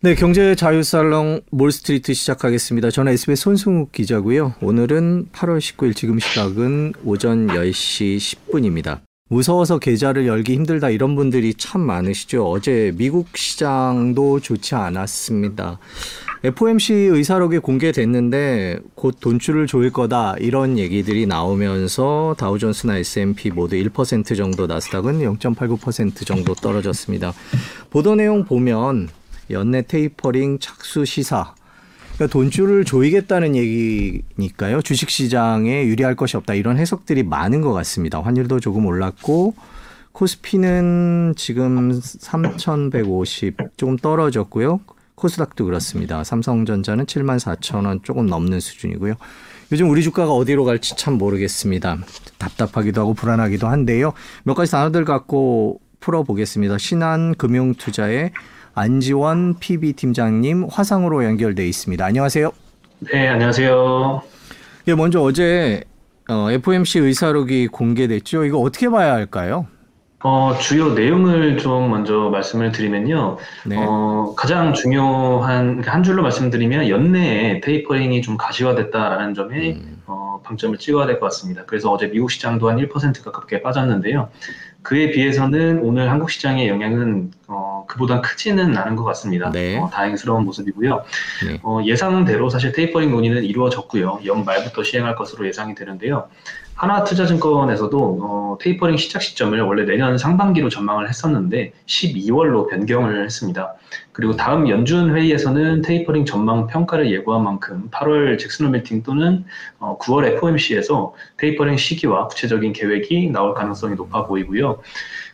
네, 경제 자유 살롱 몰스트리트 시작하겠습니다. 저는 SBS 손승욱 기자고요. 오늘은 8월 19일 지금 시각은 오전 10시 10분입니다. 무서워서 계좌를 열기 힘들다 이런 분들이 참 많으시죠. 어제 미국 시장도 좋지 않았습니다. FOMC 의사록이 공개됐는데 곧 돈줄을 조일 거다 이런 얘기들이 나오면서 다우존스나 S&P 모두 1% 정도 나스닥은 0.89% 정도 떨어졌습니다. 보도 내용 보면 연내 테이퍼링 착수 시사. 그러니까 돈줄을 조이겠다는 얘기니까요. 주식 시장에 유리할 것이 없다. 이런 해석들이 많은 것 같습니다. 환율도 조금 올랐고 코스피는 지금 3,150 조금 떨어졌고요. 코스닥도 그렇습니다. 삼성전자는 7만 4천 원 조금 넘는 수준이고요. 요즘 우리 주가가 어디로 갈지 참 모르겠습니다. 답답하기도 하고 불안하기도 한데요. 몇 가지 단어들 갖고 풀어보겠습니다. 신한금융투자의 안지원 PB 팀장님 화상으로 연결돼 있습니다. 안녕하세요. 네, 안녕하세요. 예, 먼저 어제 어, FOMC 의사록이 공개됐죠. 이거 어떻게 봐야 할까요? 어, 주요 내용을 좀 먼저 말씀을 드리면요. 네. 어, 가장 중요한 한 줄로 말씀드리면 연내에 테이퍼링이 좀 가시화됐다라는 점에 음. 어, 방점을 찍어야 될 것 같습니다. 그래서 어제 미국 시장도 한 1% 가깝게 빠졌는데요. 그에 비해서는 오늘 한국 시장의 영향은 어, 그보다 크지는 않은 것 같습니다. 네. 어, 다행스러운 모습이고요. 네. 어, 예상대로 사실 테이퍼링 논의는 이루어졌고요. 연 말부터 시행할 것으로 예상이 되는데요. 하나투자증권에서도 어, 테이퍼링 시작 시점을 원래 내년 상반기로 전망을 했었는데 12월로 변경을 했습니다. 그리고 다음 연준 회의에서는 테이퍼링 전망 평가를 예고한 만큼 8월 잭슨홀 미팅 또는 어, 9월 FOMC에서 tapering 시기와 구체적인 계획이 나올 가능성이 높아 보이고요.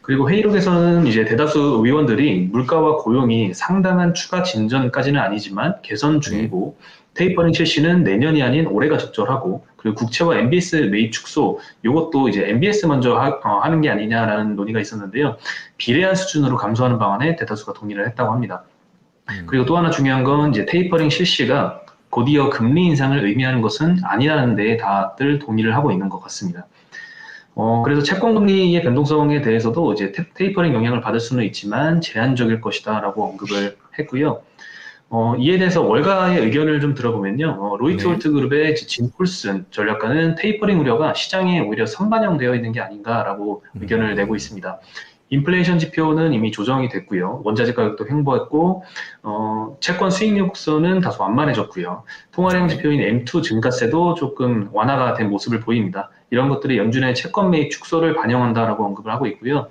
그리고 회의록에서는 이제 대다수 의원들이 물가와 고용이 상당한 추가 진전까지는 아니지만 개선 중이고 네. 테이퍼링 실시는 내년이 아닌 올해가 적절하고 그리고 국채와 MBS 매입 축소 이것도 이제 MBS 먼저 하, 어, 는게 아니냐라는 논의가 있었는데요. 비례한 수준으로 감소하는 방안에 대다수가 동의를 했다고 합니다. 음. 그리고 또 하나 중요한 건 이제 테이퍼링 실시가 곧이어 금리 인상을 의미하는 것은 아니라는 데 다들 동의를 하고 있는 것 같습니다. 어, 그래서 채권 금리의 변동성에 대해서도 이제 테이퍼링 영향을 받을 수는 있지만 제한적일 것이다라고 언급을 했고요. 어, 이에 대해서 월가의 의견을 좀 들어보면요. 어, 로이트홀트 네. 그룹의 짐 폴슨 전략가는 테이퍼링 우려가 시장에 오히려 선반영되어 있는 게 아닌가라고 음. 의견을 내고 있습니다. 인플레이션 지표는 이미 조정이 됐고요. 원자재 가격도 횡보했고, 어, 채권 수익률 곡선은 다소 완만해졌고요. 통화량 네. 지표인 M2 증가세도 조금 완화가 된 모습을 보입니다. 이런 것들이 연준의 채권 매입 축소를 반영한다라고 언급을 하고 있고요.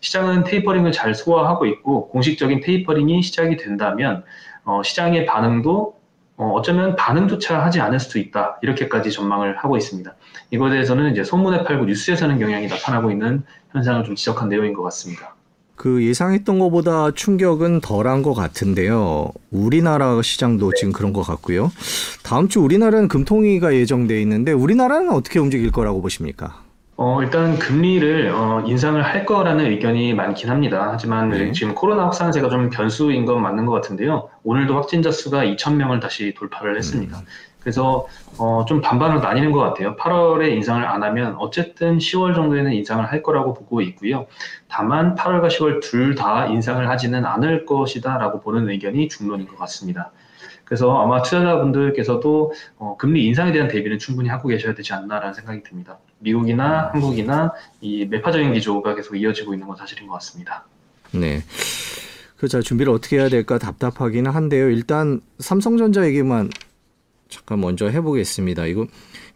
시장은 테이퍼링을 잘 소화하고 있고 공식적인 테이퍼링이 시작이 된다면 어, 시장의 반응도 어, 어쩌면 반응조차 하지 않을 수도 있다 이렇게까지 전망을 하고 있습니다. 이거에 대해서는 이제 소문에 팔고 뉴스에서는 영향이 나타나고 있는 현상을 좀 지적한 내용인 것 같습니다. 그 예상했던 것보다 충격은 덜한 것 같은데요. 우리나라 시장도 지금 그런 것 같고요. 다음 주 우리나라는 금통위가 예정돼 있는데 우리나라는 어떻게 움직일 거라고 보십니까? 어, 일단 금리를 어, 인상을 할 거라는 의견이 많긴 합니다. 하지만 네. 지금 코로나 확산세가 좀 변수인 건 맞는 것 같은데요. 오늘도 확진자 수가 2,000명을 다시 돌파를 했습니다. 음. 그래서 어, 좀 반반으로 나뉘는 것 같아요. 8월에 인상을 안 하면 어쨌든 10월 정도에는 인상을 할 거라고 보고 있고요. 다만 8월과 10월 둘 다 인상을 하지는 않을 것이다라고 보는 의견이 중론인 것 같습니다. 그래서 아마 투자자분들께서도 어, 금리 인상에 대한 대비는 충분히 하고 계셔야 되지 않나라는 생각이 듭니다. 미국이나 한국이나 이 매파적인 기조가 계속 이어지고 있는 건 사실인 것 같습니다. 네. 그자 준비를 어떻게 해야 될까 답답하기는 한데요. 일단 삼성전자 얘기만 잠깐 먼저 해보겠습니다. 이거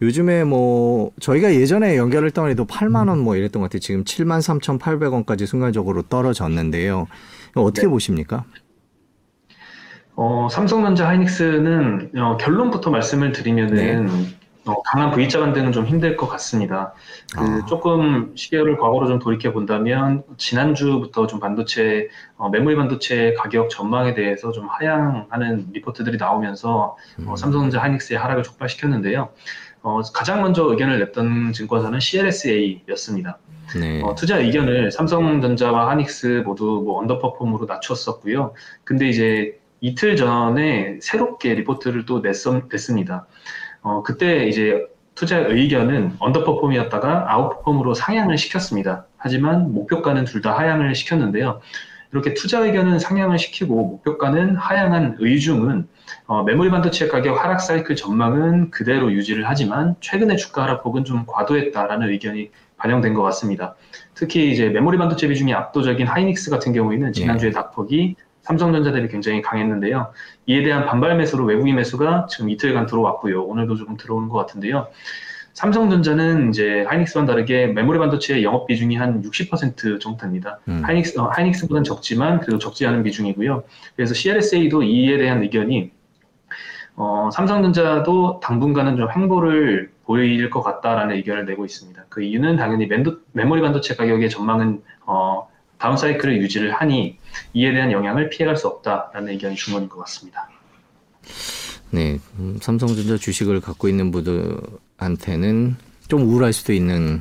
요즘에 뭐 저희가 예전에 연결을 했던 해도 8만 원 뭐 이랬던 것 같아요. 지금 7만 3,800원까지 순간적으로 떨어졌는데요. 어떻게 네. 보십니까? 어, 삼성전자 하이닉스는 어, 결론부터 말씀을 드리면은 네. 어, 강한 V자 반등은 좀 힘들 것 같습니다. 그 아. 조금 시계를 과거로 좀 돌이켜 본다면 지난주부터 좀 반도체 어, 메모리 반도체 가격 전망에 대해서 좀 하향하는 리포트들이 나오면서 어, 음. 어, 삼성전자 하이닉스의 하락을 촉발시켰는데요. 어, 가장 먼저 의견을 냈던 증권사는 CLSA였습니다. 네. 어, 투자 의견을 삼성전자와 하닉스 모두 뭐 언더퍼폼으로 낮췄었고요. 근데 이제 이틀 전에 새롭게 리포트를 또 냈, 냈습니다. 어, 그때 이제 투자 의견은 언더퍼폼이었다가 아웃퍼폼으로 상향을 시켰습니다. 하지만 목표가는 둘 다 하향을 시켰는데요. 이렇게 투자 의견은 상향을 시키고 목표가는 하향한 의중은 어, 메모리 반도체 가격 하락 사이클 전망은 그대로 유지를 하지만 최근의 주가 하락폭은 좀 과도했다라는 의견이 반영된 것 같습니다. 특히 이제 메모리 반도체 비중이 압도적인 하이닉스 같은 경우에는 지난주에 네. 낙폭이 삼성전자 대비 굉장히 강했는데요. 이에 대한 반발 매수로 외국인 매수가 지금 이틀간 들어왔고요. 오늘도 조금 들어오는 것 같은데요. 삼성전자는 이제 하이닉스와는 다르게 메모리 반도체의 영업 비중이 한 60% 정도 됩니다. 음. 하이닉스, 어, 하이닉스보다는 적지만 그래도 적지 않은 비중이고요. 그래서 CLSA도 이에 대한 의견이 어, 삼성전자도 당분간은 좀 횡보를 보일 것 같다라는 의견을 내고 있습니다. 그 이유는 당연히 멘도, 메모리 반도체 가격의 전망은 어, 다운 사이클을 유지를 하니 이에 대한 영향을 피해갈 수 없다라는 의견이 중론인 것 같습니다. 네, 음, 삼성전자 주식을 갖고 있는 분들한테는 좀 우울할 수도 있는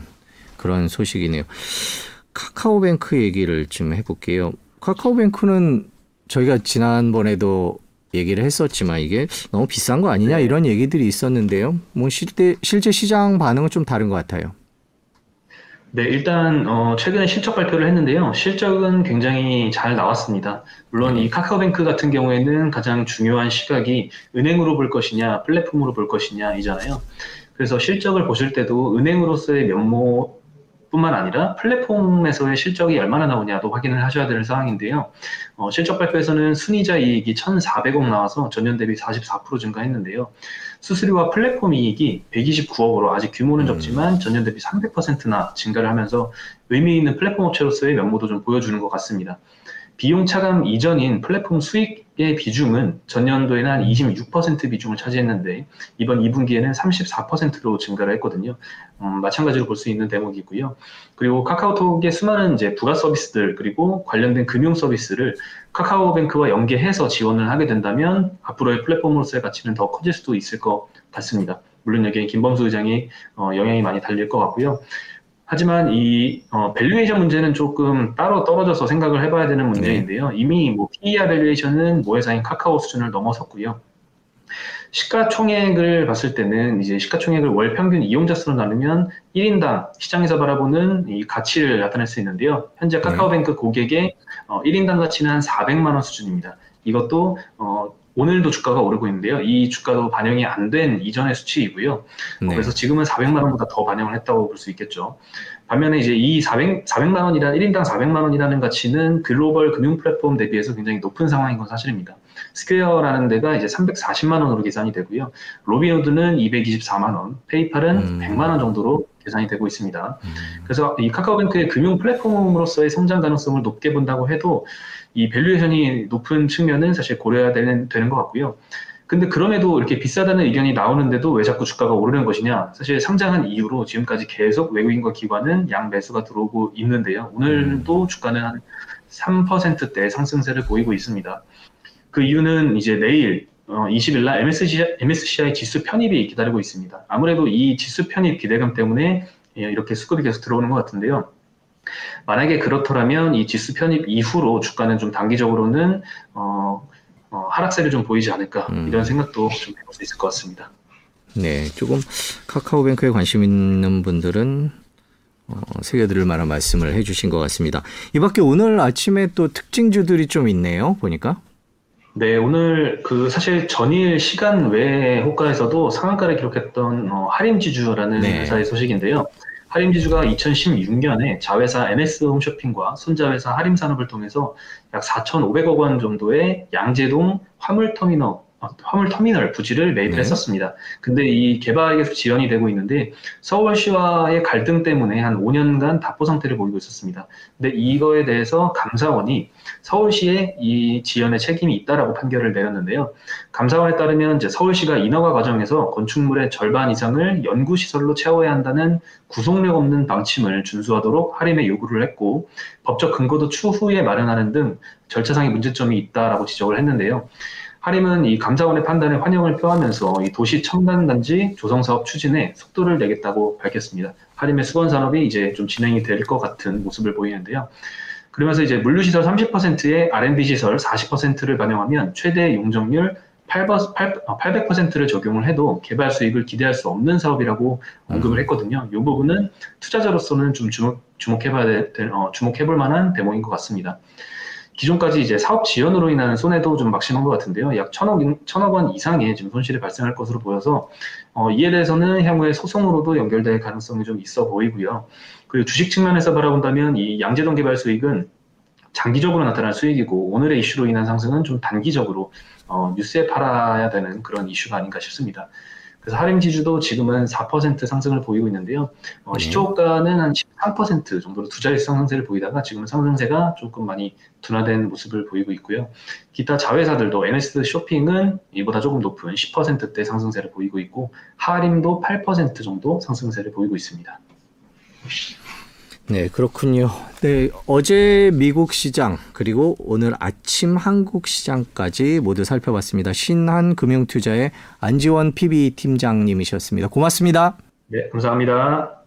그런 소식이네요. 카카오뱅크 얘기를 좀 해볼게요. 카카오뱅크는 저희가 지난번에도 얘기를 했었지만 이게 너무 비싼 거 아니냐 네. 이런 얘기들이 있었는데요. 뭐 실제 실제 시장 반응은 좀 다른 것 같아요. 네, 일단 어, 최근에 실적 발표를 했는데요. 실적은 굉장히 잘 나왔습니다. 물론 이 카카오뱅크 같은 경우에는 가장 중요한 시각이 은행으로 볼 것이냐, 플랫폼으로 볼 것이냐이잖아요. 그래서 실적을 보실 때도 은행으로서의 면모 뿐만 아니라 플랫폼에서의 실적이 얼마나 나오냐도 확인을 하셔야 되는 상황인데요. 어, 실적 발표에서는 순이자 이익이 1,400억 나와서 전년 대비 44% 증가했는데요. 수수료와 플랫폼 이익이 129억으로 아직 규모는 음. 적지만 전년 대비 300%나 증가를 하면서 의미 있는 플랫폼 업체로서의 면모도 좀 보여주는 것 같습니다. 비용 차감 이전인 플랫폼 수익 의 비중은 전년도에는 한 26% 비중을 차지했는데 이번 2분기에는 34%로 증가를 했거든요. 음, 마찬가지로 볼 수 있는 대목이고요. 그리고 카카오톡의 수많은 이제 부가 서비스들 그리고 관련된 금융 서비스를 카카오뱅크와 연계해서 지원을 하게 된다면 앞으로의 플랫폼으로서의 가치는 더 커질 수도 있을 것 같습니다. 물론 여기에 김범수 의장이 어, 영향이 많이 달릴 것 같고요. 하지만 이 어, valuation 문제는 조금 따로 떨어져서 생각을 해봐야 되는 문제인데요. 네. 이미 뭐 PER 밸류에이션은 모회사인 카카오 수준을 넘어섰고요. 시가총액을 봤을 때는 이제 시가총액을 월 평균 이용자 수로 나누면 1인당 시장에서 바라보는 이 가치를 나타낼 수 있는데요. 현재 네. 카카오뱅크 고객의 어, 1인당 가치는 한 400만 원 수준입니다. 이것도 어, 오늘도 주가가 오르고 있는데요. 이 주가도 반영이 안 된 이전의 수치이고요. 네. 그래서 지금은 400만 원보다 더 반영을 했다고 볼 수 있겠죠. 반면에 이제 이 400, 400만 원이라 1인당 400만 원이라는 가치는 글로벌 금융 플랫폼 대비해서 굉장히 높은 상황인 건 사실입니다. 스퀘어라는 데가 이제 340만 원으로 계산이 되고요. 로빈후드는 224만 원, 페이팔은 음. 100만 원 정도로 계산이 되고 있습니다. 음. 그래서 이 카카오뱅크의 금융 플랫폼으로서의 성장 가능성을 높게 본다고 해도 이 valuation이 높은 측면은 사실 고려해야 되는, 되는 것 같고요. 근데 그럼에도 이렇게 비싸다는 의견이 나오는데도 왜 자꾸 주가가 오르는 것이냐? 사실 상장한 이후로 지금까지 계속 외국인과 기관은 양 매수가 들어오고 있는데요. 오늘도 음. 주가는 한 3%대 상승세를 보이고 있습니다. 그 이유는 이제 내일 어, 20일 날 MSCI, MSCI 지수 편입이 기다리고 있습니다. 아무래도 이 지수 편입 기대감 때문에 예, 이렇게 수급이 계속 들어오는 것 같은데요. 만약에 그렇더라면 이 지수 편입 이후로 주가는 좀 단기적으로는 어, 어, 하락세를 좀 보이지 않을까 음. 이런 생각도 좀 해볼 수 있을 것 같습니다. 네, 조금 카카오뱅크에 관심 있는 분들은 어, 새겨들을 만한 말씀을 해주신 것 같습니다. 이밖에 오늘 아침에 또 특징주들이 좀 있네요. 보니까. 네, 오늘 그 사실 전일 시간 외에 호가에서도 상한가를 기록했던 어, 하림지주라는 네. 회사의 소식인데요. 하림지주가 2016년에 자회사 NS 홈쇼핑과 손자회사 하림산업을 통해서 약 4,500억 원 정도의 양재동 화물터미널 어, 화물 터미널 부지를 매입을 네. 했었습니다. 근데 이 개발이 계속 지연이 되고 있는데 서울시와의 갈등 때문에 한 5년간 답보 상태를 보이고 있었습니다. 근데 이거에 대해서 감사원이 서울시에 이 지연의 책임이 있다라고 판결을 내렸는데요. 감사원에 따르면 이제 서울시가 인허가 과정에서 건축물의 절반 이상을 연구 시설로 채워야 한다는 구속력 없는 방침을 준수하도록 할인에 요구를 했고 법적 근거도 추후에 마련하는 등 절차상의 문제점이 있다라고 지적을 했는데요. 하림은 이 감사원의 판단에 환영을 표하면서 이 도시 첨단단지 조성 사업 추진에 속도를 내겠다고 밝혔습니다. 하림의 수건 산업이 이제 좀 진행이 될 것 같은 모습을 보이는데요. 그러면서 이제 물류시설 30%에 R&D 시설 40%를 반영하면 최대 용적률 800%를 어, 적용을 해도 개발 수익을 기대할 수 없는 사업이라고 언급을 했거든요. 이 부분은 투자자로서는 좀 주목, 주목해봐야 될, 어, 주목해볼 만한 대목인 것 같습니다. 기존까지 이제 사업 지연으로 인한 손해도 좀 막심한 것 같은데요. 약 천억, 천억 원 이상의 지금 손실이 발생할 것으로 보여서 어, 이에 대해서는 향후에 소송으로도 연결될 가능성이 좀 있어 보이고요. 그리고 주식 측면에서 바라본다면 이 양재동 개발 수익은 장기적으로 나타날 수익이고 오늘의 이슈로 인한 상승은 좀 단기적으로 어, 뉴스에 팔아야 되는 그런 이슈가 아닌가 싶습니다. 그래서 하림 지주도 지금은 4% 상승을 보이고 있는데요. 어, 네. 시초가는 한 13% 정도로 두 자릿수 상승세를 보이다가 지금은 상승세가 조금 많이 둔화된 모습을 보이고 있고요. 기타 자회사들도 NS 쇼핑은 이보다 조금 높은 10%대 상승세를 보이고 있고 하림도 8% 정도 상승세를 보이고 있습니다. 네, 그렇군요. 네, 어제 미국 시장 그리고 오늘 아침 한국 시장까지 모두 살펴봤습니다. 신한 금융투자의 안지원 PB 팀장님이셨습니다. 고맙습니다. 네, 감사합니다.